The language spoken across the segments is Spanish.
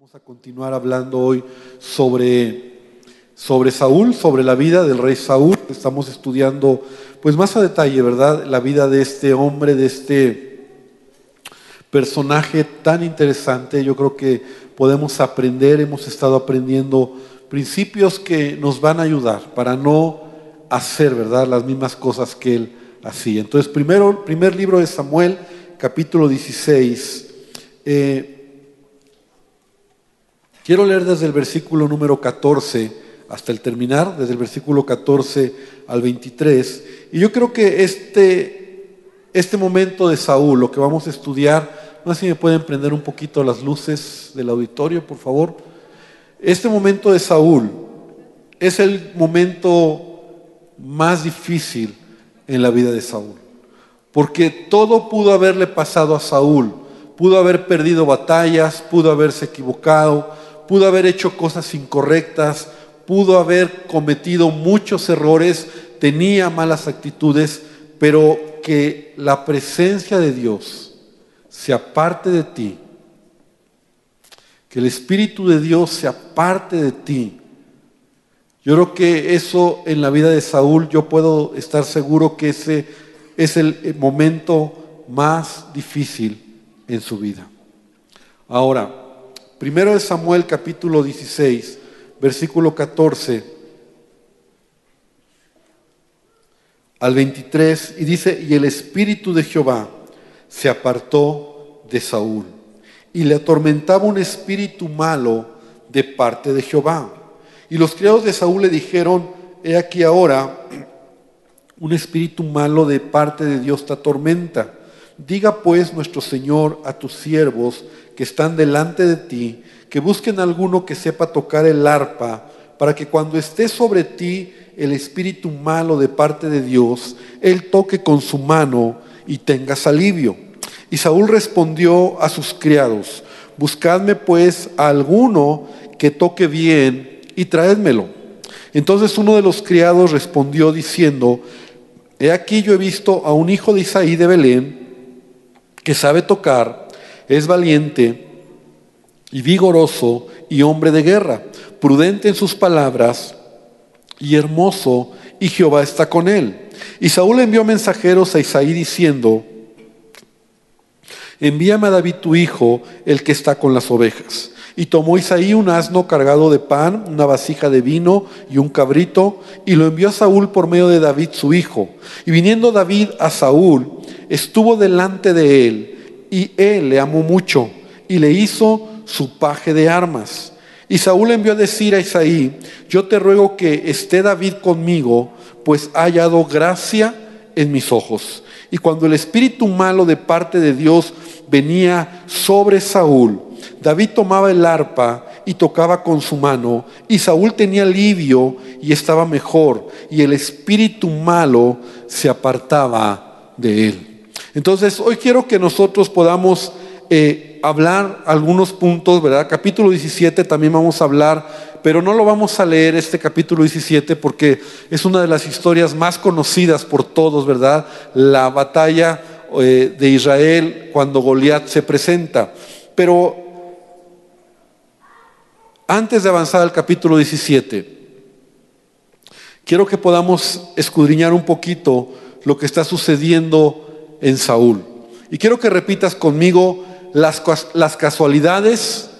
Vamos a continuar hablando hoy sobre, sobre Saúl, sobre la vida del rey Saúl. Estamos estudiando pues más a detalle, ¿verdad? La vida de este hombre, de este personaje tan interesante. Yo creo que podemos aprender, hemos estado aprendiendo principios que nos van a ayudar para no hacer, ¿verdad? Las mismas cosas que él hacía. Entonces, primero, primer libro de Samuel, capítulo 16. Eh, Quiero leer desde el versículo número 14 hasta el terminar, desde el versículo 14 al 23. Y yo creo que este, este momento de Saúl, lo que vamos a estudiar, no sé si me pueden prender un poquito las luces del auditorio, por favor. Este momento de Saúl es el momento más difícil en la vida de Saúl. Porque todo pudo haberle pasado a Saúl. Pudo haber perdido batallas, pudo haberse equivocado, pudo haber hecho cosas incorrectas, pudo haber cometido muchos errores, tenía malas actitudes, pero que la presencia de Dios se aparte de ti, que el Espíritu de Dios se aparte de ti. Yo creo que eso en la vida de Saúl, yo puedo estar seguro que ese es el momento más difícil en su vida. Ahora, Primero de Samuel capítulo 16, versículo 14 al 23, y dice, y el espíritu de Jehová se apartó de Saúl, y le atormentaba un espíritu malo de parte de Jehová. Y los criados de Saúl le dijeron, he aquí ahora, un espíritu malo de parte de Dios te atormenta. Diga pues nuestro Señor a tus siervos, que están delante de ti, que busquen alguno que sepa tocar el arpa, para que cuando esté sobre ti el espíritu malo de parte de Dios, él toque con su mano y tengas alivio. Y Saúl respondió a sus criados, buscadme pues a alguno que toque bien y traédmelo. Entonces uno de los criados respondió diciendo, he aquí yo he visto a un hijo de Isaí de Belén que sabe tocar es valiente y vigoroso y hombre de guerra, prudente en sus palabras y hermoso, y Jehová está con él. Y Saúl envió mensajeros a Isaí diciendo, envíame a David tu hijo, el que está con las ovejas. Y tomó Isaí un asno cargado de pan, una vasija de vino y un cabrito, y lo envió a Saúl por medio de David su hijo. Y viniendo David a Saúl, estuvo delante de él y él le amó mucho y le hizo su paje de armas. Y Saúl envió a decir a Isaí, yo te ruego que esté David conmigo, pues ha hallado gracia en mis ojos. Y cuando el espíritu malo de parte de Dios venía sobre Saúl, David tomaba el arpa y tocaba con su mano, y Saúl tenía alivio y estaba mejor, y el espíritu malo se apartaba de él. Entonces, hoy quiero que nosotros podamos eh, hablar algunos puntos, ¿verdad? Capítulo 17 también vamos a hablar, pero no lo vamos a leer este capítulo 17 porque es una de las historias más conocidas por todos, ¿verdad? La batalla eh, de Israel cuando Goliat se presenta. Pero antes de avanzar al capítulo 17, quiero que podamos escudriñar un poquito lo que está sucediendo en Saúl. Y quiero que repitas conmigo las, las casualidades,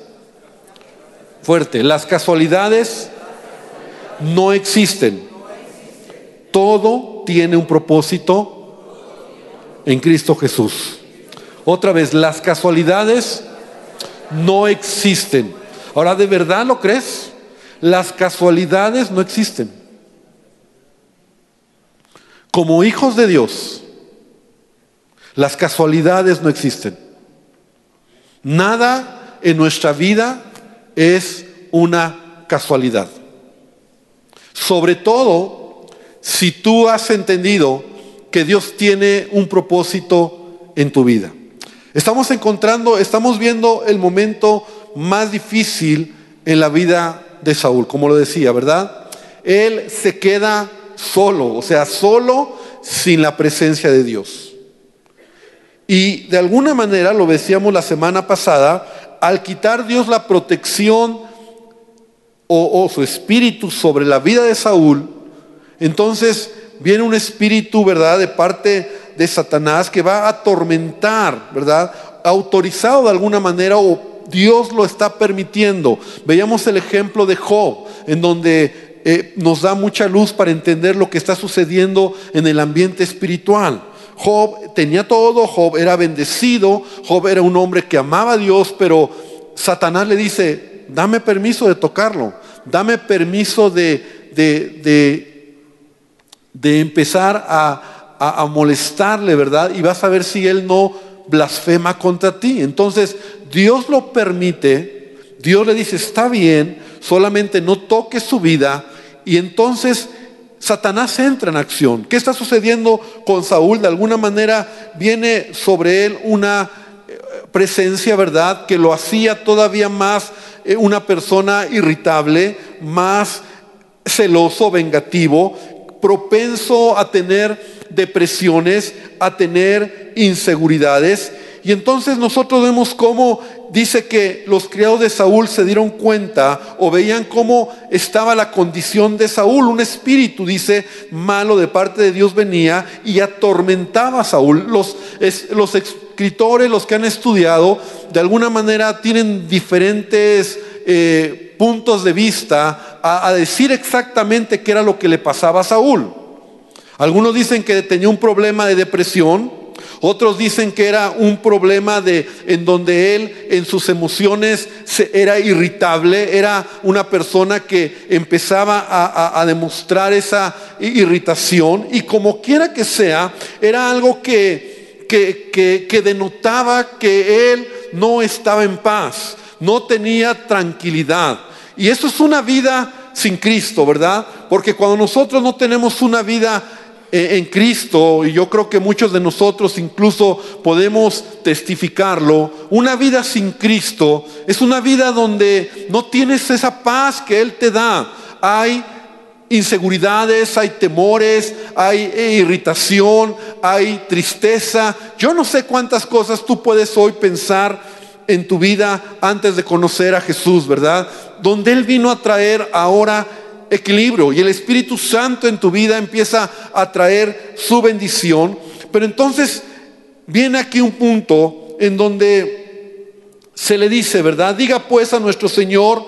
fuerte, las casualidades no existen. Todo tiene un propósito en Cristo Jesús. Otra vez, las casualidades no existen. Ahora, ¿de verdad lo crees? Las casualidades no existen. Como hijos de Dios, las casualidades no existen. Nada en nuestra vida es una casualidad. Sobre todo si tú has entendido que Dios tiene un propósito en tu vida. Estamos encontrando, estamos viendo el momento más difícil en la vida de Saúl, como lo decía, ¿verdad? Él se queda solo, o sea, solo sin la presencia de Dios. Y de alguna manera, lo decíamos la semana pasada, al quitar Dios la protección o, su espíritu sobre la vida de Saúl, entonces viene un espíritu, ¿verdad?, de parte de Satanás que va a atormentar, ¿verdad? Autorizado de alguna manera o Dios lo está permitiendo. Veíamos el ejemplo de Job, en donde eh, nos da mucha luz para entender lo que está sucediendo en el ambiente espiritual. Job tenía todo, Job era bendecido, Job era un hombre que amaba a Dios, pero Satanás le dice, dame permiso de tocarlo, dame permiso de, de, de, empezar a, a, molestarle, ¿verdad? Y vas a ver si él no blasfema contra ti. Entonces, Dios lo permite, Dios le dice, está bien, solamente no toques su vida. Y entonces Satanás entra en acción. ¿Qué está sucediendo con Saúl? De alguna manera viene sobre él una eh, presencia, ¿verdad? Que lo hacía todavía más eh, una persona irritable, más celoso, vengativo, propenso a tener depresiones, a tener inseguridades. Y entonces nosotros vemos cómo dice que los criados de Saúl se dieron cuenta o veían cómo estaba la condición de Saúl. Un espíritu, dice, malo de parte de Dios venía y atormentaba a Saúl. Los, escritores, los que han estudiado, de alguna manera tienen diferentes eh, puntos de vista a, a decir exactamente qué era lo que le pasaba a Saúl. Algunos dicen que tenía un problema de depresión, otros dicen que era un problema de en donde él en sus emociones era irritable, era una persona que empezaba a, demostrar esa irritación y como quiera que sea, era algo que, que, que denotaba que él no estaba en paz, no tenía tranquilidad. Y eso es una vida sin Cristo, ¿verdad? Porque cuando nosotros no tenemos una vida en Cristo, y yo creo que muchos de nosotros incluso podemos testificarlo, una vida sin Cristo es una vida donde no tienes esa paz que Él te da. Hay inseguridades, hay temores, hay eh, irritación, hay tristeza. Yo no sé cuántas cosas tú puedes hoy pensar en tu vida antes de conocer a Jesús, ¿verdad? Donde Él vino a traer ahora equilibrio y el Espíritu Santo en tu vida empieza a traer su bendición. Pero entonces viene aquí un punto en donde se le dice, ¿verdad? Diga pues a nuestro Señor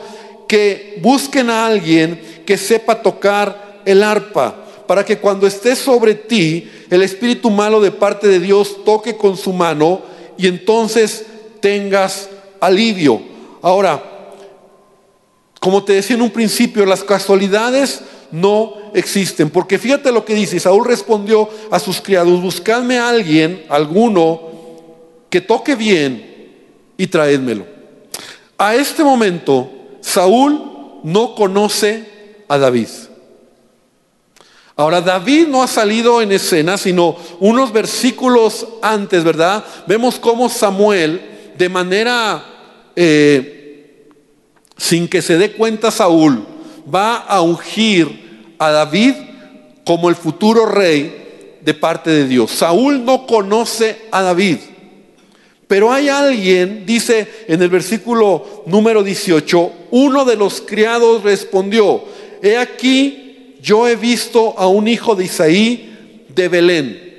que busquen a alguien que sepa tocar el arpa, para que cuando esté sobre ti el espíritu malo de parte de Dios toque con su mano y entonces tengas alivio. Ahora, como te decía en un principio, las casualidades no existen. Porque fíjate lo que dice, Saúl respondió a sus criados, buscadme a alguien, alguno, que toque bien y traédmelo. A este momento, Saúl no conoce a David. Ahora, David no ha salido en escena, sino unos versículos antes, ¿verdad? Vemos cómo Samuel, de manera... Eh, sin que se dé cuenta Saúl, va a ungir a David como el futuro rey de parte de Dios. Saúl no conoce a David, pero hay alguien, dice en el versículo número 18, uno de los criados respondió, he aquí, yo he visto a un hijo de Isaí de Belén.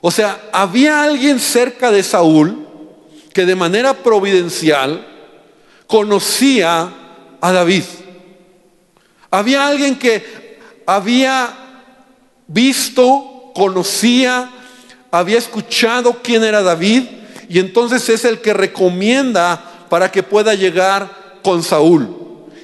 O sea, había alguien cerca de Saúl que de manera providencial, conocía a David. Había alguien que había visto, conocía, había escuchado quién era David y entonces es el que recomienda para que pueda llegar con Saúl.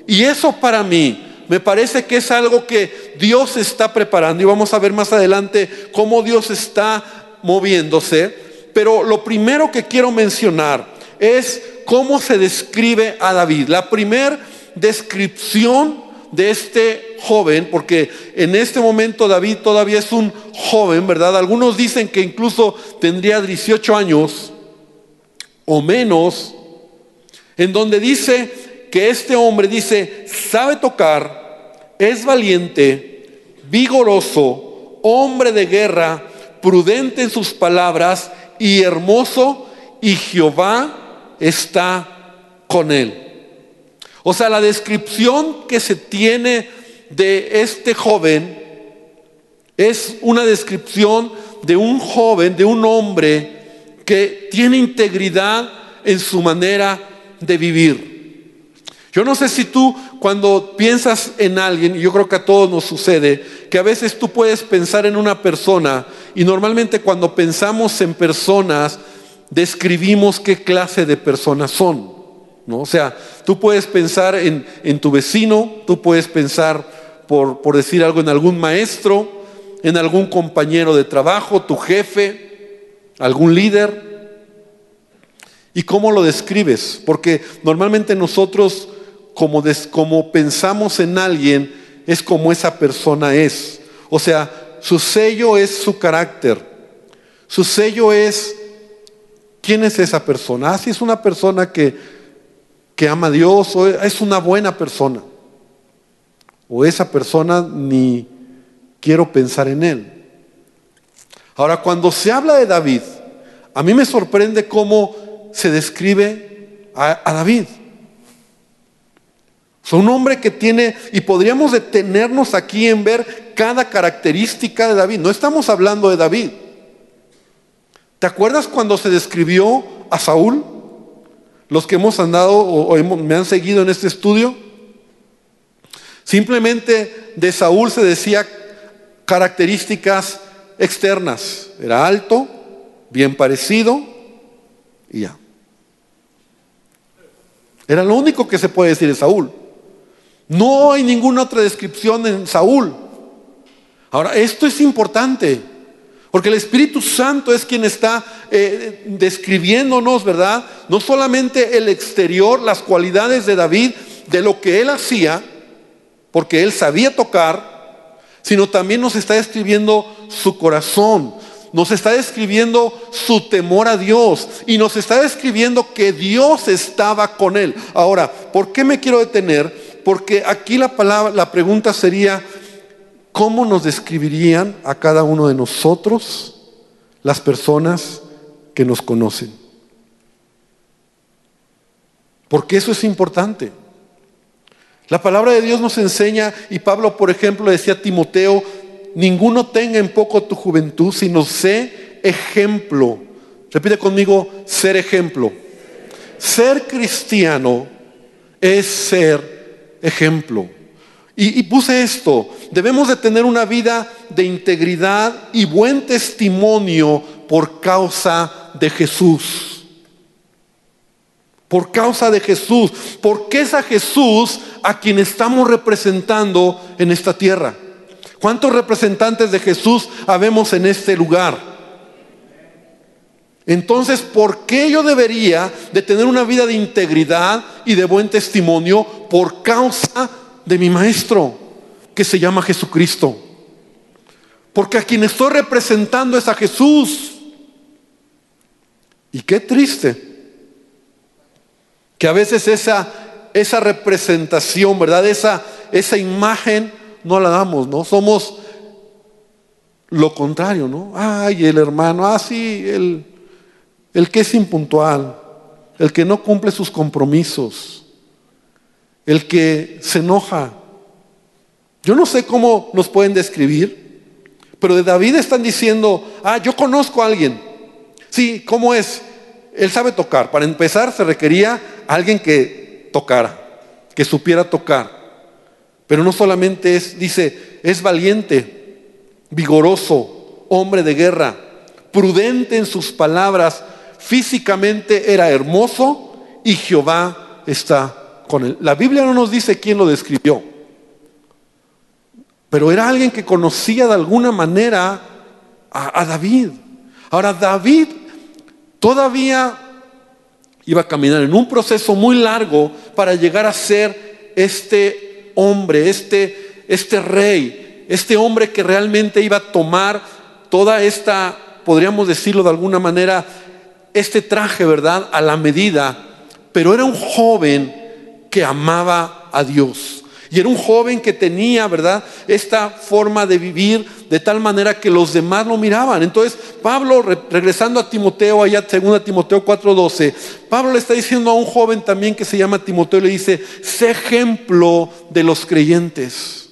Y eso para mí me parece que es algo que Dios está preparando y vamos a ver más adelante cómo Dios está moviéndose. Pero lo primero que quiero mencionar es cómo se describe a David. La primera descripción de este joven, porque en este momento David todavía es un joven, ¿verdad? Algunos dicen que incluso tendría 18 años o menos, en donde dice que este hombre dice, sabe tocar, es valiente, vigoroso, hombre de guerra, prudente en sus palabras y hermoso, y Jehová está con él. O sea, la descripción que se tiene de este joven es una descripción de un joven, de un hombre que tiene integridad en su manera de vivir. Yo no sé si tú cuando piensas en alguien, y yo creo que a todos nos sucede, que a veces tú puedes pensar en una persona y normalmente cuando pensamos en personas describimos qué clase de personas son. ¿no? O sea, tú puedes pensar en, en tu vecino, tú puedes pensar, por, por decir algo, en algún maestro, en algún compañero de trabajo, tu jefe, algún líder. ¿Y cómo lo describes? Porque normalmente nosotros como, como pensamos en alguien, es como esa persona es. O sea, su sello es su carácter. Su sello es quién es esa persona. Ah, si es una persona que, que ama a Dios o es una buena persona. O esa persona ni quiero pensar en él. Ahora, cuando se habla de David, a mí me sorprende cómo se describe a David. Es un hombre que tiene, y podríamos detenernos aquí en ver cada característica de David. No estamos hablando de David. ¿Te acuerdas cuando se describió a Saúl? Los que hemos andado o, me han seguido en este estudio. Simplemente de Saúl se decía características externas. Era alto, bien parecido y ya. Era lo único que se puede decir de Saúl. No hay ninguna otra descripción en Saúl. Ahora, esto es importante, porque el Espíritu Santo es quien está eh, describiéndonos, ¿verdad? No solamente el exterior, las cualidades de David, de lo que él hacía, porque él sabía tocar, sino también nos está describiendo su corazón, nos está describiendo su temor a Dios y nos está describiendo que Dios estaba con él. Ahora, ¿por qué me quiero detener? porque aquí la palabra, la pregunta sería, ¿cómo nos describirían a cada uno de nosotros las personas que nos conocen? Porque eso es importante. La palabra de Dios nos enseña, y Pablo, por ejemplo, decía a Timoteo, ninguno tenga en poco tu juventud, sino sé ejemplo. Repite conmigo, ser ejemplo. Ser cristiano es ser ejemplo. Y, puse esto, debemos de tener una vida de integridad y buen testimonio por causa de Jesús. Por causa de Jesús, porque es a Jesús a quien estamos representando en esta tierra. ¿Cuántos representantes de Jesús habemos en este lugar? Entonces, ¿por qué yo debería de tener una vida de integridad y de buen testimonio por causa de mi maestro, que se llama Jesucristo? Porque a quien estoy representando es a Jesús. Y qué triste que a veces esa, esa representación, ¿verdad? Esa, esa imagen no la damos, ¿no? Somos lo contrario, ¿no? Ay, el hermano, ah, sí, el el que es impuntual, el que no cumple sus compromisos, el que se enoja. Yo no sé cómo nos pueden describir, pero de David están diciendo, ah, yo conozco a alguien. Sí, ¿cómo es? Él sabe tocar. Para empezar se requería alguien que tocara, que supiera tocar. Pero no solamente es, dice, es valiente, vigoroso, hombre de guerra, prudente en sus palabras, físicamente era hermoso y Jehová está La Biblia no nos dice quién lo describió, pero era alguien que conocía de alguna manera a, David. Ahora David todavía iba a caminar en un proceso muy largo para llegar a ser este hombre, este, este rey, este hombre que realmente iba a tomar toda esta, podríamos decirlo de alguna manera, este traje, ¿verdad?, a la medida, pero era un joven que amaba a Dios. Y era un joven que tenía, ¿verdad? Esta forma de vivir de tal manera que los demás lo miraban. Entonces, Pablo, regresando a Timoteo, allá 2 Timoteo 4:12, Pablo le está diciendo a un joven también que se llama Timoteo, le dice, sé ejemplo de los creyentes.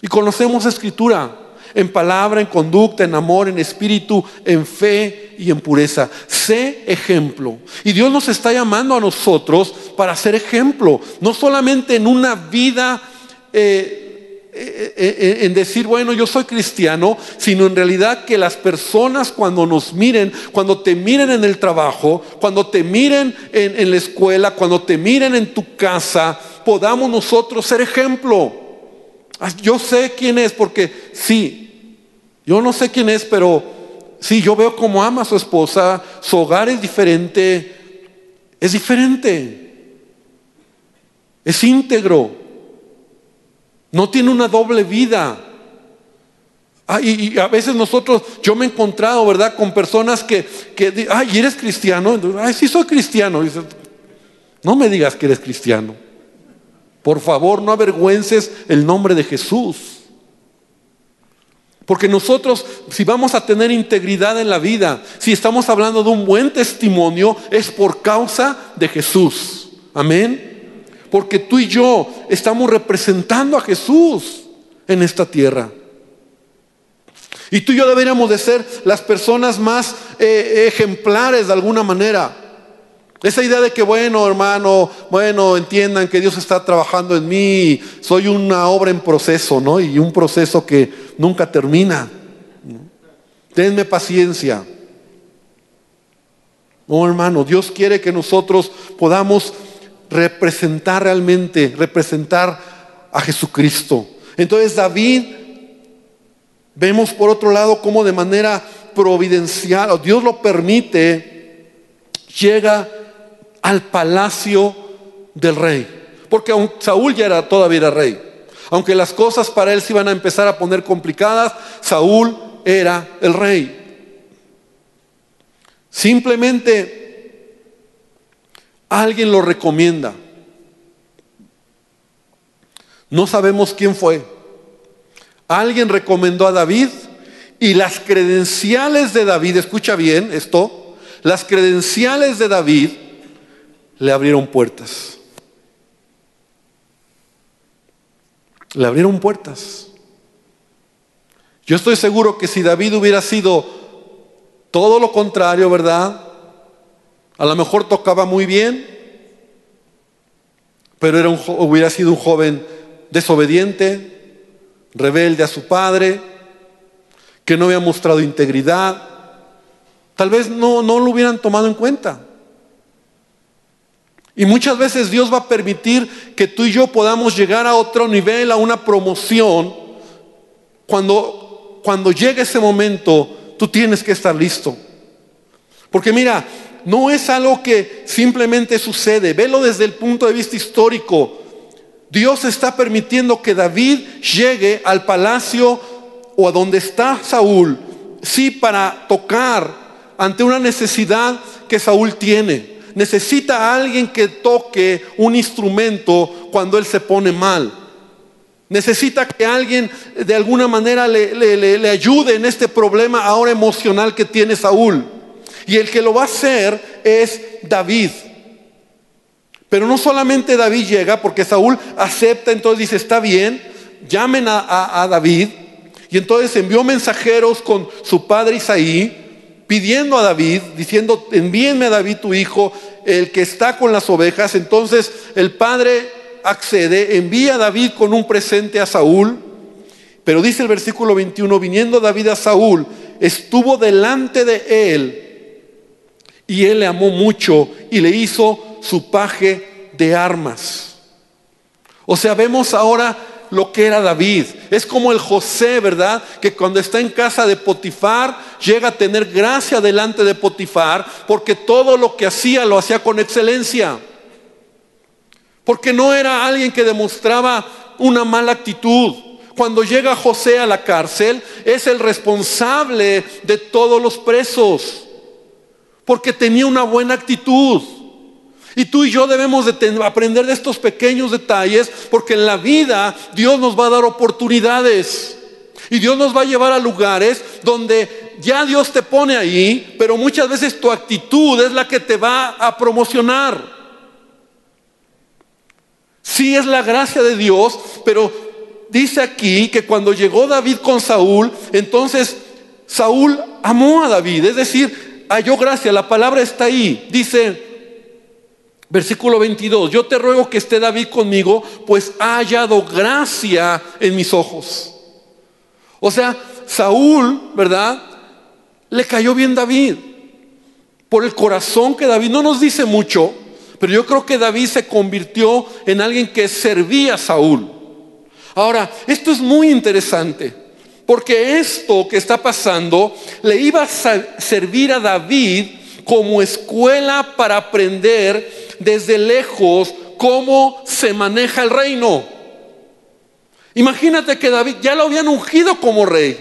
Y conocemos escritura en palabra, en conducta, en amor, en espíritu, en fe y en pureza. Sé ejemplo. Y Dios nos está llamando a nosotros para ser ejemplo, no solamente en una vida... Eh, eh, eh, en decir, bueno, yo soy cristiano, sino en realidad que las personas cuando nos miren, cuando te miren en el trabajo, cuando te miren en, en la escuela, cuando te miren en tu casa, podamos nosotros ser ejemplo. Ah, yo sé quién es porque sí, yo no sé quién es, pero sí, yo veo cómo ama a su esposa, su hogar es diferente, es diferente, es íntegro, no tiene una doble vida. Ah, y, a veces nosotros, yo me he encontrado, ¿verdad?, con personas que, que ay, ¿eres cristiano? Ay, sí soy cristiano. no me digas que eres cristiano. Por favor, no avergüences el nombre de Jesús. Porque nosotros, si vamos a tener integridad en la vida, si estamos hablando de un buen testimonio, es por causa de Jesús. Amén. Porque tú y yo estamos representando a Jesús en esta tierra. Y tú y yo deberíamos de ser las personas más eh, ejemplares de alguna manera. Esa idea de que, bueno, hermano, bueno, entiendan que Dios está trabajando en mí, soy una obra en proceso, ¿no? Y un proceso que nunca termina. Tenme paciencia. No, hermano, Dios quiere que nosotros podamos representar realmente, representar a Jesucristo. Entonces David, vemos por otro lado cómo de manera providencial, o Dios lo permite, llega al palacio del rey. Porque Saúl ya era, todavía rey. Aunque las cosas para él se iban a empezar a poner complicadas, Saúl era el rey. Simplemente alguien lo recomienda. No sabemos quién fue. Alguien recomendó a David y las credenciales de David, escucha bien esto, las credenciales de David le abrieron puertas. Le abrieron puertas. Yo estoy seguro que si David hubiera sido todo lo contrario, ¿verdad? A lo mejor tocaba muy bien, pero era un, hubiera sido un joven desobediente, rebelde a su padre, que no había mostrado integridad. Tal vez no, no lo hubieran tomado en cuenta. Y muchas veces Dios va a permitir que tú y yo podamos llegar a otro nivel, a una promoción. Cuando, cuando llegue ese momento, tú tienes que estar listo. Porque mira, no es algo que simplemente sucede. Velo desde el punto de vista histórico. Dios está permitiendo que David llegue al palacio o a donde está Saúl, sí, para tocar ante una necesidad que Saúl tiene necesita a alguien que toque un instrumento cuando él se pone mal. Necesita que alguien de alguna manera le, ayude en este problema ahora emocional que tiene Saúl. Y el que lo va a hacer es David. Pero no solamente David llega, porque Saúl acepta, entonces dice, está bien, llamen a, a David. Y entonces envió mensajeros con su padre Isaí pidiendo a David, diciendo, envíenme a David tu hijo, el que está con las ovejas. Entonces el padre accede, envía a David con un presente a Saúl. Pero dice el versículo 21, viniendo David a Saúl, estuvo delante de él y él le amó mucho y le hizo su paje de armas. O sea, vemos ahora lo que era David. Es como el José, ¿verdad? Que cuando está en casa de Potifar, llega a tener gracia delante de Potifar, porque todo lo que hacía lo hacía con excelencia. Porque no era alguien que demostraba una mala actitud. Cuando llega José a la cárcel, es el responsable de todos los presos, porque tenía una buena actitud. Y tú y yo debemos de aprender de estos pequeños detalles porque en la vida Dios nos va a dar oportunidades. Y Dios nos va a llevar a lugares donde ya Dios te pone ahí, pero muchas veces tu actitud es la que te va a promocionar. Sí es la gracia de Dios, pero dice aquí que cuando llegó David con Saúl, entonces Saúl amó a David, es decir, halló gracia, la palabra está ahí. Dice, Versículo 22, yo te ruego que esté David conmigo, pues ha hallado gracia en mis ojos. O sea, Saúl, ¿verdad? Le cayó bien David. Por el corazón que David no nos dice mucho, pero yo creo que David se convirtió en alguien que servía a Saúl. Ahora, esto es muy interesante, porque esto que está pasando le iba a servir a David como escuela para aprender desde lejos cómo se maneja el reino. Imagínate que David ya lo habían ungido como rey.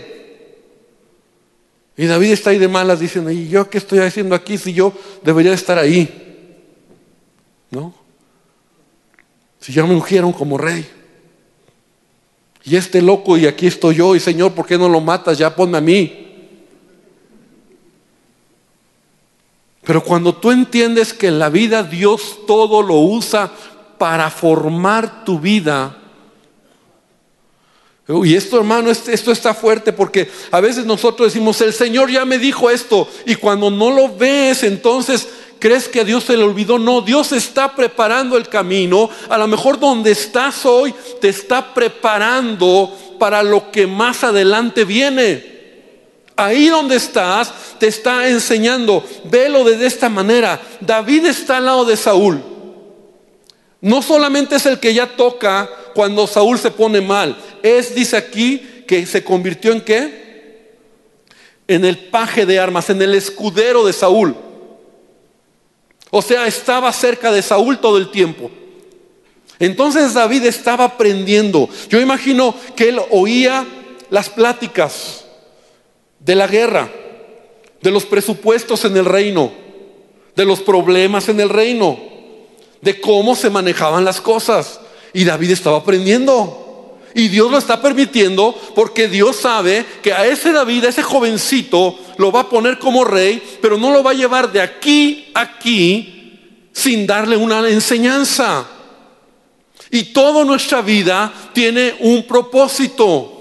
Y David está ahí de malas diciendo, ¿y yo qué estoy haciendo aquí si yo debería estar ahí? ¿No? Si ya me ungieron como rey. Y este loco y aquí estoy yo y Señor, ¿por qué no lo matas? Ya ponme a mí. Pero cuando tú entiendes que en la vida Dios todo lo usa para formar tu vida, y esto, hermano, esto está fuerte porque a veces nosotros decimos, el Señor ya me dijo esto, y cuando no lo ves, entonces crees que a Dios se le olvidó. No, Dios está preparando el camino. A lo mejor donde estás hoy te está preparando para lo que más adelante viene. Ahí donde estás, te está enseñando. Velo de esta manera. David está al lado de Saúl. No solamente es el que ya toca cuando Saúl se pone mal. Es, dice aquí, que se convirtió en qué? En el paje de armas, en el escudero de Saúl. O sea, estaba cerca de Saúl todo el tiempo. Entonces David estaba aprendiendo. Yo imagino que él oía las pláticas de la guerra, de los presupuestos en el reino, de los problemas en el reino, de cómo se manejaban las cosas. Y David estaba aprendiendo. Y Dios lo está permitiendo porque Dios sabe que a ese David, a ese jovencito, lo va a poner como rey, pero no lo va a llevar de aquí a aquí sin darle una enseñanza. Y toda nuestra vida tiene un propósito.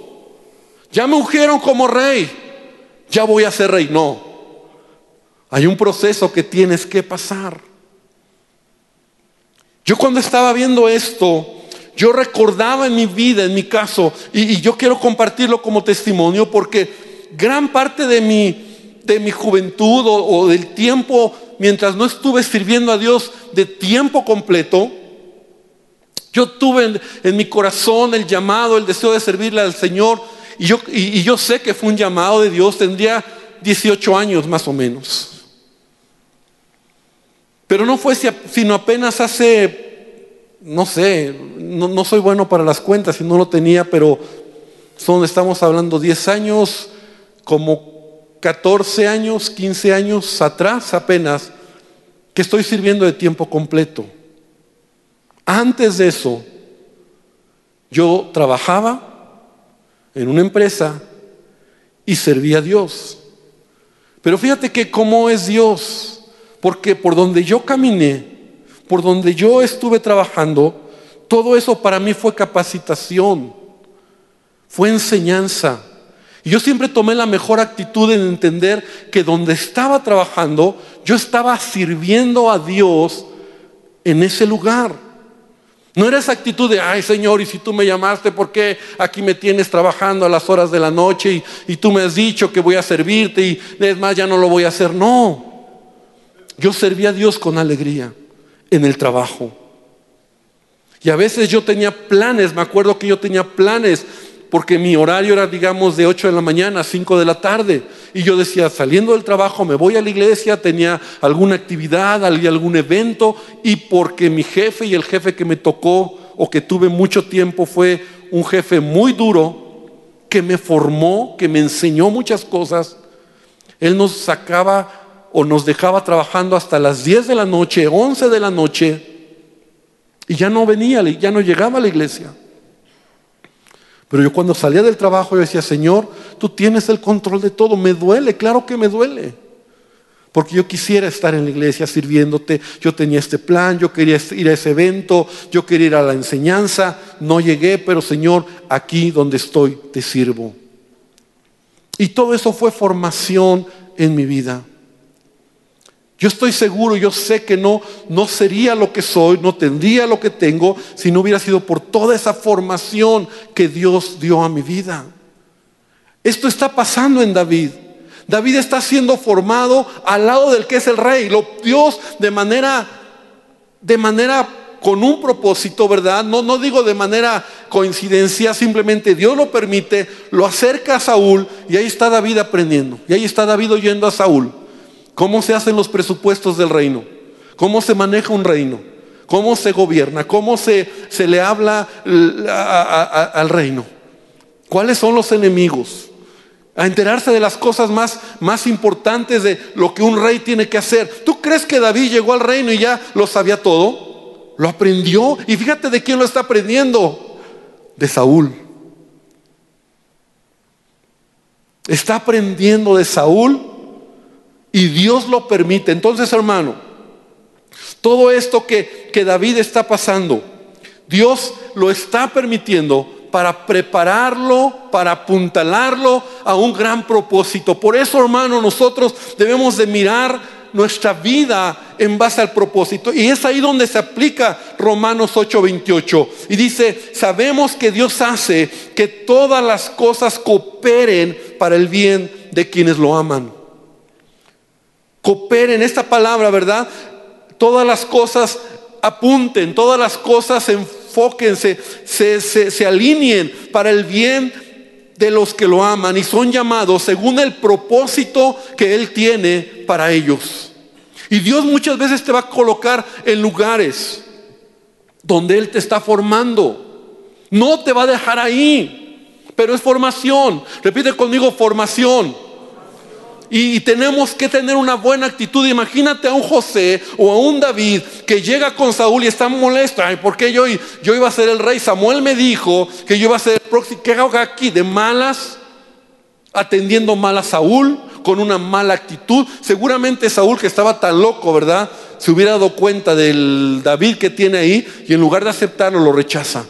Ya me ungieron como rey ya voy a ser rey. No. Hay un proceso que tienes que pasar. Yo cuando estaba viendo esto, yo recordaba en mi vida, en mi caso, y, yo quiero compartirlo como testimonio porque gran parte de mi, de mi juventud o, del tiempo, mientras no estuve sirviendo a Dios de tiempo completo, yo tuve en mi corazón el llamado, el deseo de servirle al Señor y yo, y, yo sé que fue un llamado de Dios, tendría 18 años más o menos. Pero no fue sino apenas hace, no sé, no, soy bueno para las cuentas y no lo tenía, pero son, estamos hablando 10 años, como 14 años, 15 años atrás apenas, que estoy sirviendo de tiempo completo. Antes de eso, yo trabajaba, en una empresa y servía a Dios. Pero fíjate que cómo es Dios, porque por donde yo caminé, por donde yo estuve trabajando, todo eso para mí fue capacitación, fue enseñanza. Y yo siempre tomé la mejor actitud en entender que donde estaba trabajando, yo estaba sirviendo a Dios en ese lugar. No era esa actitud de, ay Señor, y si tú me llamaste, ¿por qué aquí me tienes trabajando a las horas de la noche y, y tú me has dicho que voy a servirte y es más, ya no lo voy a hacer? No. Yo serví a Dios con alegría en el trabajo. Y a veces yo tenía planes, me acuerdo que yo tenía planes porque mi horario era, digamos, de 8 de la mañana a 5 de la tarde. Y yo decía, saliendo del trabajo, me voy a la iglesia, tenía alguna actividad, algún evento, y porque mi jefe y el jefe que me tocó o que tuve mucho tiempo fue un jefe muy duro, que me formó, que me enseñó muchas cosas, él nos sacaba o nos dejaba trabajando hasta las 10 de la noche, 11 de la noche, y ya no venía, ya no llegaba a la iglesia. Pero yo cuando salía del trabajo yo decía, Señor, tú tienes el control de todo, me duele, claro que me duele. Porque yo quisiera estar en la iglesia sirviéndote, yo tenía este plan, yo quería ir a ese evento, yo quería ir a la enseñanza, no llegué, pero Señor, aquí donde estoy te sirvo. Y todo eso fue formación en mi vida. Yo estoy seguro, yo sé que no, no sería lo que soy, no tendría lo que tengo si no hubiera sido por toda esa formación que Dios dio a mi vida. Esto está pasando en David. David está siendo formado al lado del que es el rey. Dios de manera, de manera con un propósito, ¿verdad? No, no digo de manera coincidencia, simplemente Dios lo permite, lo acerca a Saúl y ahí está David aprendiendo. Y ahí está David oyendo a Saúl. ¿Cómo se hacen los presupuestos del reino? ¿Cómo se maneja un reino? ¿Cómo se gobierna? ¿Cómo se, se le habla al reino? ¿Cuáles son los enemigos? A enterarse de las cosas más, más importantes de lo que un rey tiene que hacer. ¿Tú crees que David llegó al reino y ya lo sabía todo? Lo aprendió. Y fíjate de quién lo está aprendiendo. De Saúl. Está aprendiendo de Saúl y Dios lo permite. Entonces, hermano, todo esto que, que David está pasando, Dios lo está permitiendo para prepararlo, para apuntalarlo a un gran propósito. Por eso, hermano, nosotros debemos de mirar nuestra vida en base al propósito. Y es ahí donde se aplica Romanos 8:28. Y dice, sabemos que Dios hace que todas las cosas cooperen para el bien de quienes lo aman cooperen, esta palabra, ¿verdad? Todas las cosas apunten, todas las cosas enfóquense, se, se, alineen para el bien de los que lo aman y son llamados según el propósito que Él tiene para ellos. Y Dios muchas veces te va a colocar en lugares donde Él te está formando. No te va a dejar ahí, pero es formación. Repite conmigo, formación. Y tenemos que tener una buena actitud. Imagínate a un José o a un David que llega con Saúl y está molesto. Ay, ¿por qué yo, iba a ser el rey? Samuel me dijo que yo iba a ser el próximo. ¿Qué hago aquí? De malas, atendiendo mal a Saúl, con una mala actitud. Seguramente Saúl, que estaba tan loco, ¿verdad? Se hubiera dado cuenta del David que tiene ahí y en lugar de aceptarlo, lo rechaza.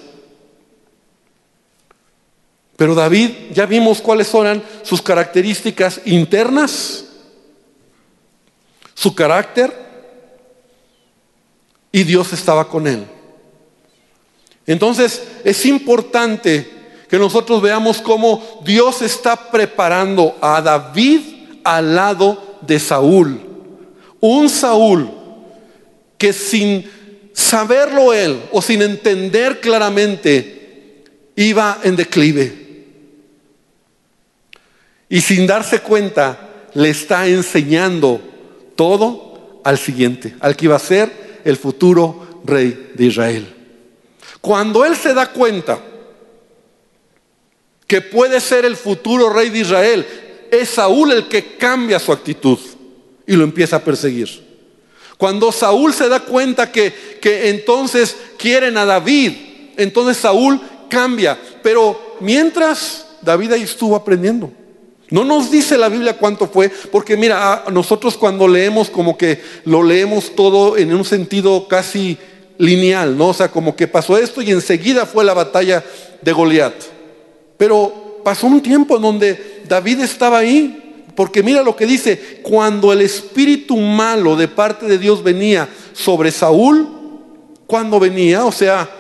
Pero David, ya vimos cuáles eran sus características internas, su carácter, y Dios estaba con él. Entonces es importante que nosotros veamos cómo Dios está preparando a David al lado de Saúl. Un Saúl que sin saberlo él o sin entender claramente iba en declive y sin darse cuenta le está enseñando todo al siguiente, al que iba a ser el futuro rey de Israel. Cuando él se da cuenta que puede ser el futuro rey de Israel, es Saúl el que cambia su actitud y lo empieza a perseguir. Cuando Saúl se da cuenta que, que entonces quieren a David, entonces Saúl cambia. Pero mientras David ahí estuvo aprendiendo. No nos dice la Biblia cuánto fue, porque mira, nosotros cuando leemos como que lo leemos todo en un sentido casi lineal, ¿no? O sea, como que pasó esto y enseguida fue la batalla de Goliat. Pero pasó un tiempo en donde David estaba ahí, porque mira lo que dice, cuando el espíritu malo de parte de Dios venía sobre Saúl, cuando venía, o sea,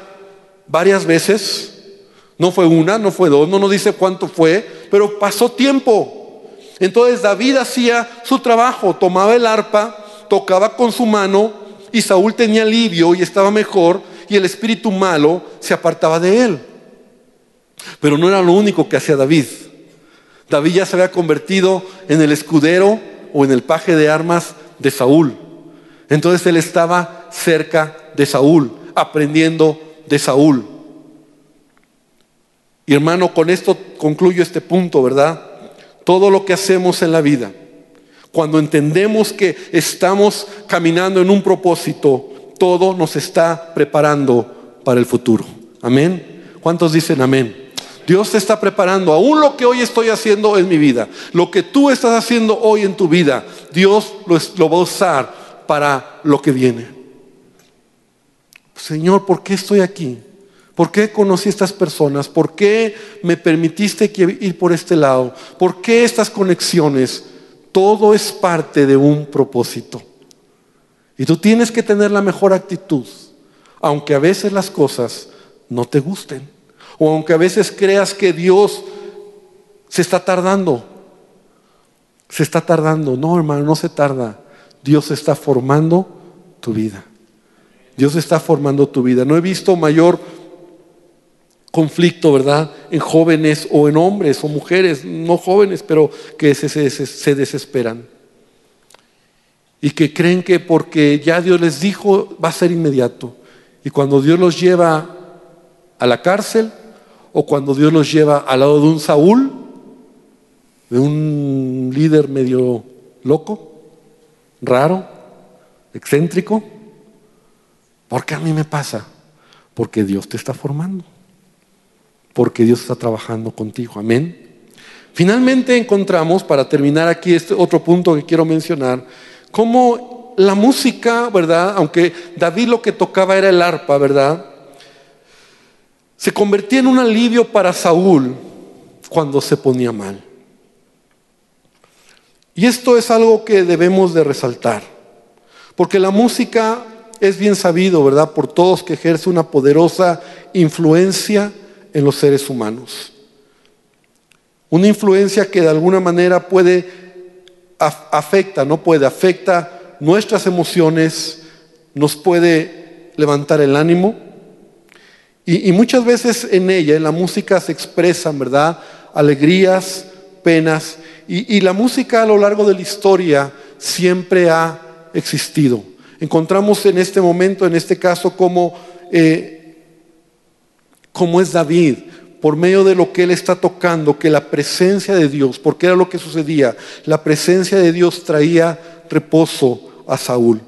varias veces, no fue una, no fue dos, no nos dice cuánto fue, pero pasó tiempo. Entonces David hacía su trabajo, tomaba el arpa, tocaba con su mano y Saúl tenía alivio y estaba mejor y el espíritu malo se apartaba de él. Pero no era lo único que hacía David. David ya se había convertido en el escudero o en el paje de armas de Saúl. Entonces él estaba cerca de Saúl, aprendiendo de Saúl. Y hermano, con esto concluyo este punto, ¿verdad? Todo lo que hacemos en la vida, Cuando entendemos que estamos caminando en un propósito, todo nos está preparando para el futuro. Amén. ¿Cuántos dicen amén? Dios te está preparando, aún lo que hoy estoy haciendo en mi vida, lo que tú estás haciendo hoy en tu vida, Dios lo, lo va a usar para lo que viene. Señor, ¿por qué estoy aquí? ¿Por qué conocí estas personas? ¿Por qué me permitiste ir por este lado? ¿Por qué estas conexiones? Todo es parte de un propósito. Y tú tienes que tener la mejor actitud, aunque a veces las cosas no te gusten, o aunque a veces creas que Dios se está tardando. Se está tardando. No, hermano, no se tarda. Dios está formando tu vida. Dios está formando tu vida. No he visto mayor conflicto, ¿verdad? En jóvenes o en hombres o mujeres, no jóvenes, pero que se, se, desesperan. Y que creen que porque ya Dios les dijo, va a ser inmediato. Y cuando Dios los lleva a la cárcel, o cuando Dios los lleva al lado de un Saúl, de un líder medio loco, raro, excéntrico, ¿Por qué a mí me pasa? Porque Dios te está formando. Porque Dios está trabajando contigo. Amén. Finalmente encontramos, para terminar aquí este otro punto que quiero mencionar, cómo la música, ¿verdad? Aunque David lo que tocaba era el arpa, ¿verdad? Se convertía en un alivio para Saúl cuando se ponía mal. Y esto es algo que debemos de resaltar, porque la música es bien sabido, ¿verdad?, por todos que ejerce una poderosa influencia en los seres humanos. Una influencia que de alguna manera puede, afecta, no puede, afecta nuestras emociones, nos puede levantar el ánimo. Y, muchas veces en ella, en la música, se expresan, ¿verdad?, alegrías, penas. y la música a lo largo de la historia siempre ha existido. Encontramos en este momento, en este caso, como, eh, como es David, por medio de lo que él está tocando, que la presencia de Dios, porque era lo que sucedía, la presencia de Dios traía reposo a Saúl.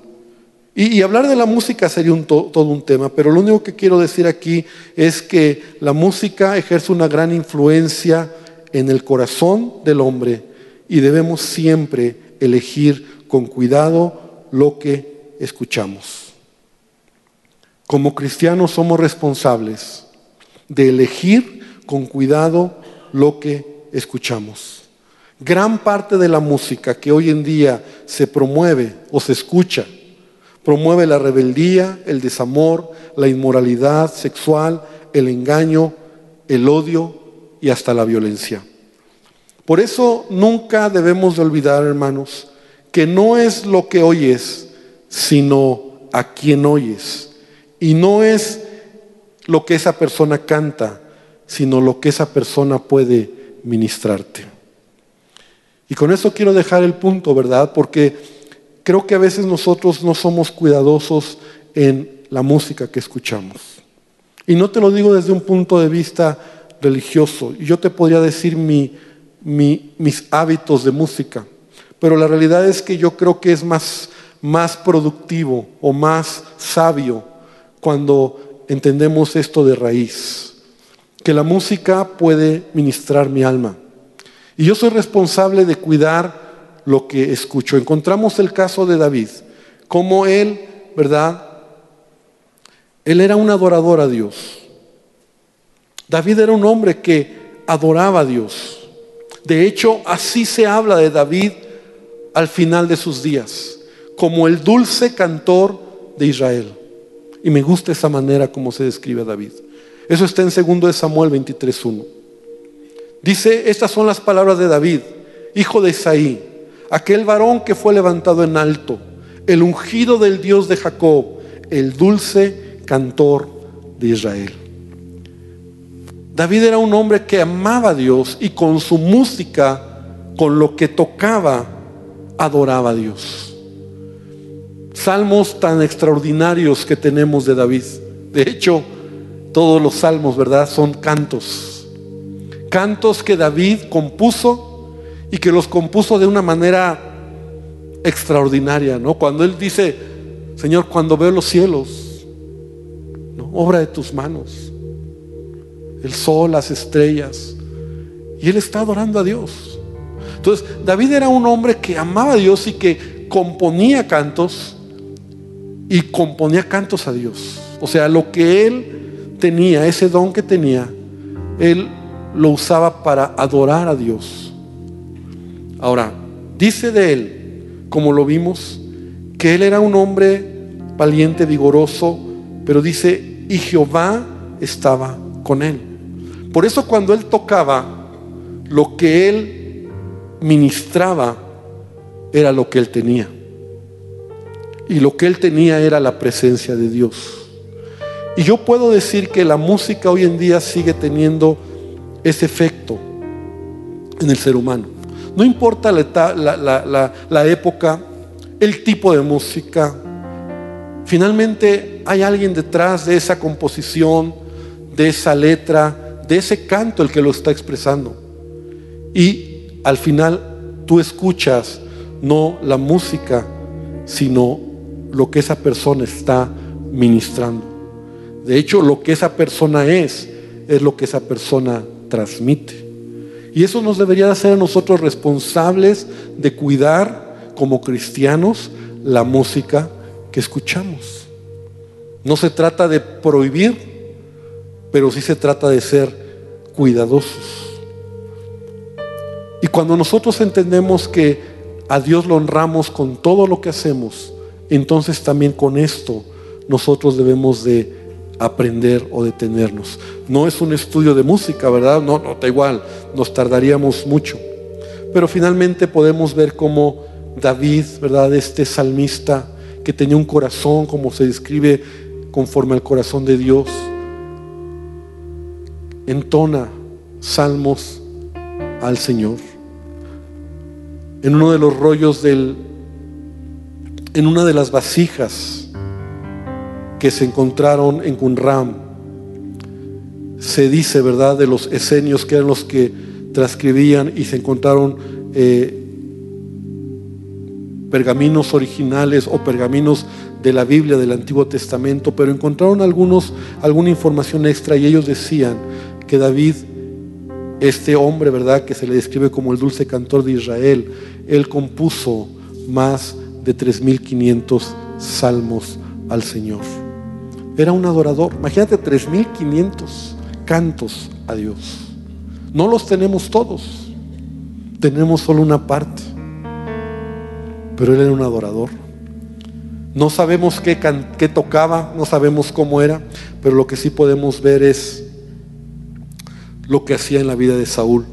Y, hablar de la música sería todo un tema, pero lo único que quiero decir aquí es que la música ejerce una gran influencia en el corazón del hombre y debemos siempre elegir con cuidado lo que escuchamos. Como cristianos somos responsables de elegir con cuidado lo que escuchamos. Gran parte de la música que hoy en día se promueve o se escucha, promueve la rebeldía, el desamor, la inmoralidad sexual, el engaño, el odio y hasta la violencia. Por eso nunca debemos de olvidar, hermanos, que no es lo que oyes, sino a quien oyes. Y no es lo que esa persona canta, sino lo que esa persona puede ministrarte. Y con eso quiero dejar el punto, ¿verdad? Porque creo que a veces nosotros no somos cuidadosos en la música que escuchamos. Y no te lo digo desde un punto de vista religioso. Yo te podría decir mi, mis hábitos de música. Pero la realidad es que yo creo que es más más productivo o más sabio cuando entendemos esto de raíz. Que la música puede ministrar mi alma. Y yo soy responsable de cuidar lo que escucho. Encontramos el caso de David, como él, ¿verdad? Él era un adorador a Dios. David era un hombre que adoraba a Dios. De hecho, así se habla de David al final de sus días como el dulce cantor de Israel. Y me gusta esa manera como se describe a David. Eso está en 2 Samuel 23.1. Dice, estas son las palabras de David, hijo de Isaí, aquel varón que fue levantado en alto, el ungido del Dios de Jacob, el dulce cantor de Israel. David era un hombre que amaba a Dios y con su música, con lo que tocaba, adoraba a Dios salmos tan extraordinarios que tenemos de David. De hecho, todos los salmos, ¿verdad? Son cantos. Cantos que David compuso y que los compuso de una manera extraordinaria, ¿no? Cuando él dice, Señor, cuando veo los cielos, ¿no? obra de tus manos, el sol, las estrellas, y él está adorando a Dios. Entonces, David era un hombre que amaba a Dios y que componía cantos y componía cantos a Dios. O sea, lo que él tenía, ese don que tenía, él lo usaba para adorar a Dios. Ahora, dice de él, como lo vimos, que él era un hombre valiente, vigoroso, pero dice, y Jehová estaba con él. Por eso cuando él tocaba, lo que él ministraba era lo que él tenía. Y lo que él tenía era la presencia de Dios. Y yo puedo decir que la música hoy en día sigue teniendo ese efecto en el ser humano. No importa la, época, el tipo de música, finalmente hay alguien detrás de esa composición, de esa letra, de ese canto el que lo está expresando. Y al final tú escuchas no la música, sino lo que esa persona está ministrando. De hecho, lo que esa persona es, es lo que esa persona transmite. Y eso nos debería hacer a nosotros responsables de cuidar como cristianos la música que escuchamos. No se trata de prohibir, pero sí se trata de ser cuidadosos. Y cuando nosotros entendemos que a Dios lo honramos con todo lo que hacemos, entonces también con esto nosotros debemos de aprender o detenernos. No es un estudio de música, ¿verdad? No, no, da igual, nos tardaríamos mucho. Pero finalmente podemos ver cómo David, ¿verdad? Este salmista que tenía un corazón, como se describe conforme al corazón de Dios, entona salmos al Señor. En uno de los rollos del, en una de las vasijas, que se encontraron en Qumran. Se dice, ¿verdad?, de los esenios que eran los que transcribían y se encontraron eh, pergaminos originales o pergaminos de la Biblia del Antiguo Testamento, pero encontraron algunos, alguna información extra y ellos decían que David, este hombre, ¿verdad?, que se le describe como el dulce cantor de Israel, él compuso más de 3.500 salmos al Señor. Era un adorador. Imagínate 3.500 cantos a Dios. No los tenemos todos. Tenemos solo una parte. Pero él era un adorador. No sabemos qué, qué tocaba, no sabemos cómo era, pero lo que sí podemos ver es lo que hacía en la vida de Saúl.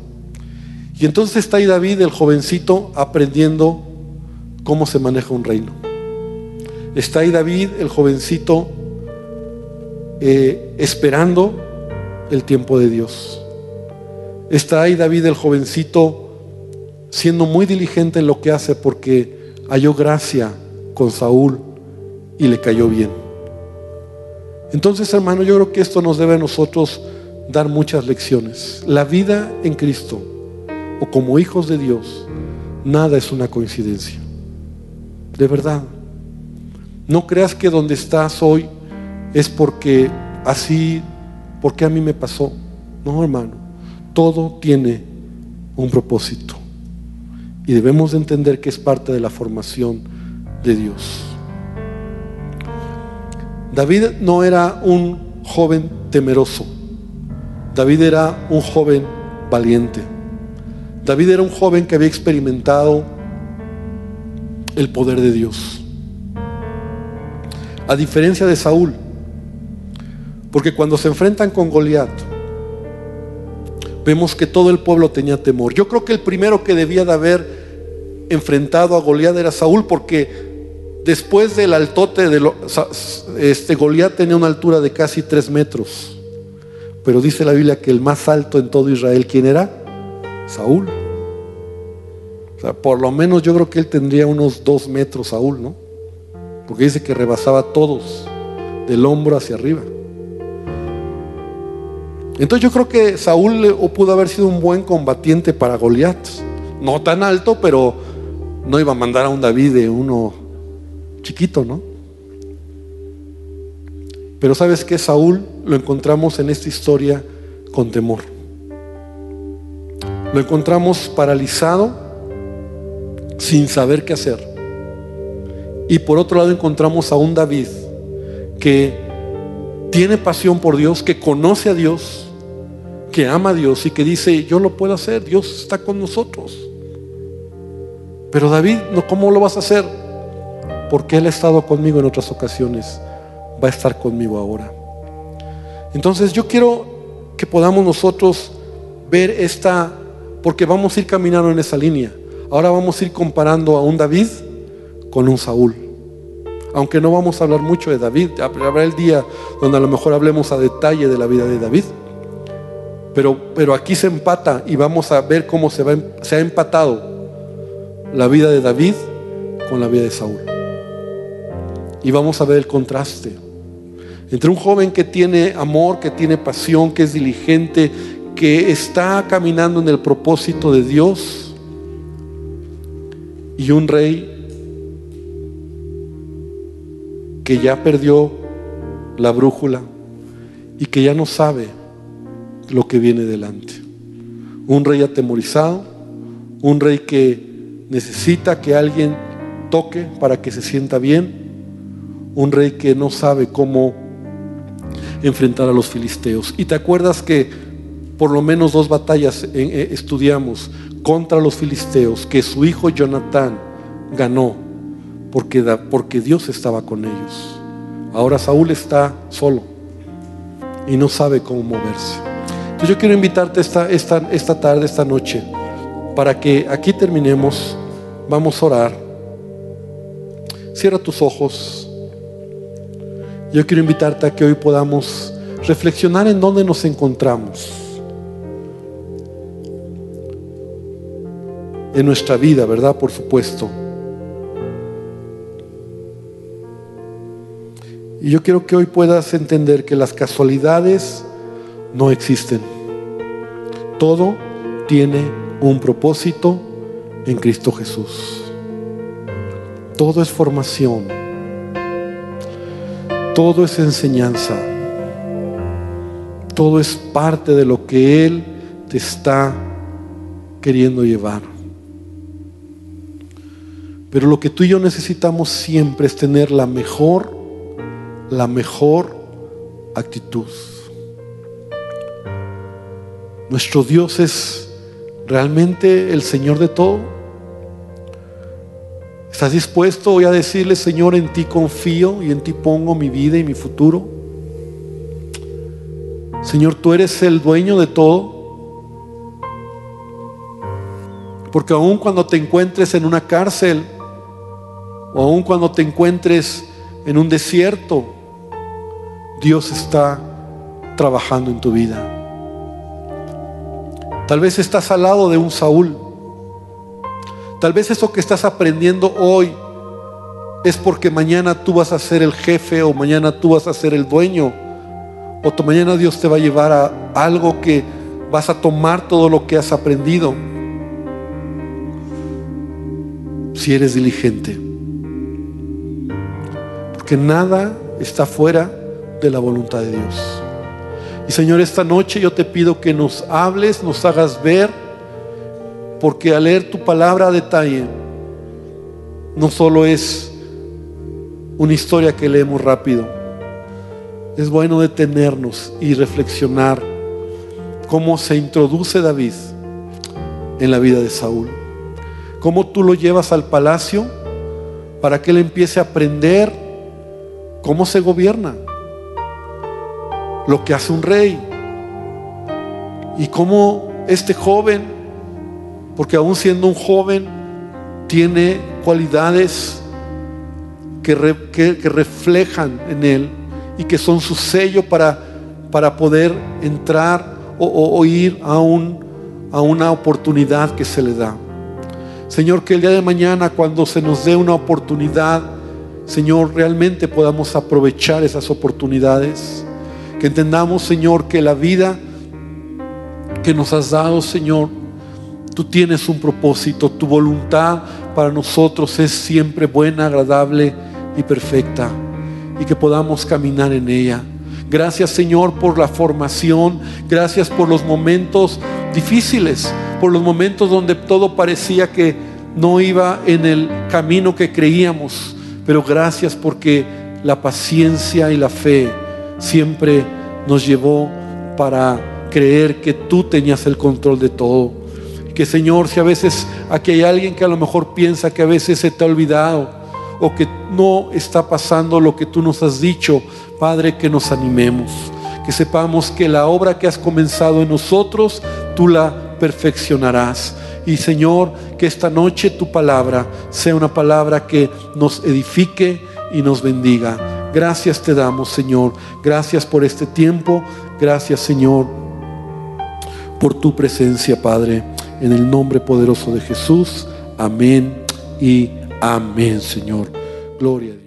Y entonces está ahí David, el jovencito, aprendiendo cómo se maneja un reino. Está ahí David, el jovencito, eh, esperando el tiempo de Dios. Está ahí David el jovencito siendo muy diligente en lo que hace porque halló gracia con Saúl y le cayó bien. Entonces, hermano, yo creo que esto nos debe a nosotros dar muchas lecciones. La vida en Cristo o como hijos de Dios, nada es una coincidencia. De verdad. No creas que donde estás hoy es porque así, porque a mí me pasó. No, hermano, todo tiene un propósito. Y debemos de entender que es parte de la formación de Dios. David no era un joven temeroso. David era un joven valiente. David era un joven que había experimentado el poder de Dios. A diferencia de Saúl, porque cuando se enfrentan con Goliat, vemos que todo el pueblo tenía temor. Yo creo que el primero que debía de haber enfrentado a Goliat era Saúl, porque después del altote de este Goliat tenía una altura de casi tres metros. Pero dice la Biblia que el más alto en todo Israel, ¿quién era? Saúl. Por lo menos yo creo que él tendría unos dos metros, Saúl, ¿no? Porque dice que rebasaba todos, del hombro hacia arriba. Entonces yo creo que Saúl pudo haber sido un buen combatiente para Goliat. No tan alto, pero no iba a mandar a un David de uno chiquito, ¿no? Pero sabes que Saúl lo encontramos en esta historia con temor. Lo encontramos paralizado, sin saber qué hacer. Y por otro lado encontramos a un David que tiene pasión por Dios, que conoce a Dios, que ama a Dios y que dice, yo lo puedo hacer, Dios está con nosotros. Pero David, ¿cómo lo vas a hacer? Porque Él ha estado conmigo en otras ocasiones, va a estar conmigo ahora. Entonces yo quiero que podamos nosotros ver esta, porque vamos a ir caminando en esa línea. Ahora vamos a ir comparando a un David con un Saúl. Aunque no vamos a hablar mucho de David, habrá el día donde a lo mejor hablemos a detalle de la vida de David. Pero, pero aquí se empata y vamos a ver cómo va, se ha empatado la vida de David con la vida de Saúl. Y vamos a ver el contraste entre un joven que tiene amor, que tiene pasión, que es diligente, que está caminando en el propósito de Dios, y un rey que ya perdió la brújula y que ya no sabe lo que viene delante. Un rey atemorizado, un rey que necesita que alguien toque para que se sienta bien, un rey que no sabe cómo enfrentar a los filisteos. Y te acuerdas que por lo menos dos batallas eh, estudiamos contra los filisteos, que su hijo Jonatán ganó porque, porque Dios estaba con ellos. Ahora Saúl está solo y no sabe cómo moverse. Entonces yo quiero invitarte esta, esta, esta tarde, esta noche, para que aquí terminemos. Vamos a orar. Cierra tus ojos. Yo quiero invitarte a que hoy podamos reflexionar en dónde nos encontramos. En nuestra vida, ¿verdad? Por supuesto. Y yo quiero que hoy puedas entender que las casualidades no existen. Todo tiene un propósito en Cristo Jesús. Todo es formación. Todo es enseñanza. Todo es parte de lo que Él te está queriendo llevar. Pero lo que tú y yo necesitamos siempre es tener la mejor la mejor actitud. Nuestro Dios es realmente el Señor de todo. ¿Estás dispuesto hoy a decirle, Señor, en ti confío y en ti pongo mi vida y mi futuro? Señor, tú eres el dueño de todo. Porque aun cuando te encuentres en una cárcel, o aun cuando te encuentres en un desierto, Dios está trabajando en tu vida. Tal vez estás al lado de un Saúl. Tal vez eso que estás aprendiendo hoy es porque mañana tú vas a ser el jefe o mañana tú vas a ser el dueño. O tu mañana Dios te va a llevar a algo que vas a tomar todo lo que has aprendido. Si eres diligente. Porque nada está fuera de la voluntad de Dios. Y Señor, esta noche yo te pido que nos hables, nos hagas ver, porque al leer tu palabra a detalle, no solo es una historia que leemos rápido, es bueno detenernos y reflexionar cómo se introduce David en la vida de Saúl, cómo tú lo llevas al palacio para que él empiece a aprender cómo se gobierna lo que hace un rey. Y cómo este joven, porque aún siendo un joven, tiene cualidades que, reflejan en él y que son su sello para, para poder entrar o, ir a, un, a una oportunidad que se le da. Señor, que el día de mañana cuando se nos dé una oportunidad, Señor, realmente podamos aprovechar esas oportunidades. Que entendamos, Señor, que la vida que nos has dado, Señor, Tú tienes un propósito, tu voluntad para nosotros es siempre buena, agradable y perfecta. Y que podamos caminar en ella. Gracias Señor por la formación, gracias por los momentos difíciles, por los momentos donde todo parecía que no iba en el camino que creíamos, pero gracias porque la paciencia y la fe siempre nos llevó para creer que tú tenías el control de todo. Que Señor, si a veces aquí hay alguien que a lo mejor piensa que a veces se te ha olvidado o que no está pasando lo que tú nos has dicho, Padre, que nos animemos, que sepamos que la obra que has comenzado en nosotros, tú la perfeccionarás. Y Señor, que esta noche tu palabra sea una palabra que nos edifique y nos bendiga. Gracias te damos, Señor. Gracias por este tiempo. Gracias, Señor, por tu presencia, Padre. En el nombre poderoso de Jesús. Amén y amén, Señor. Gloria a Dios.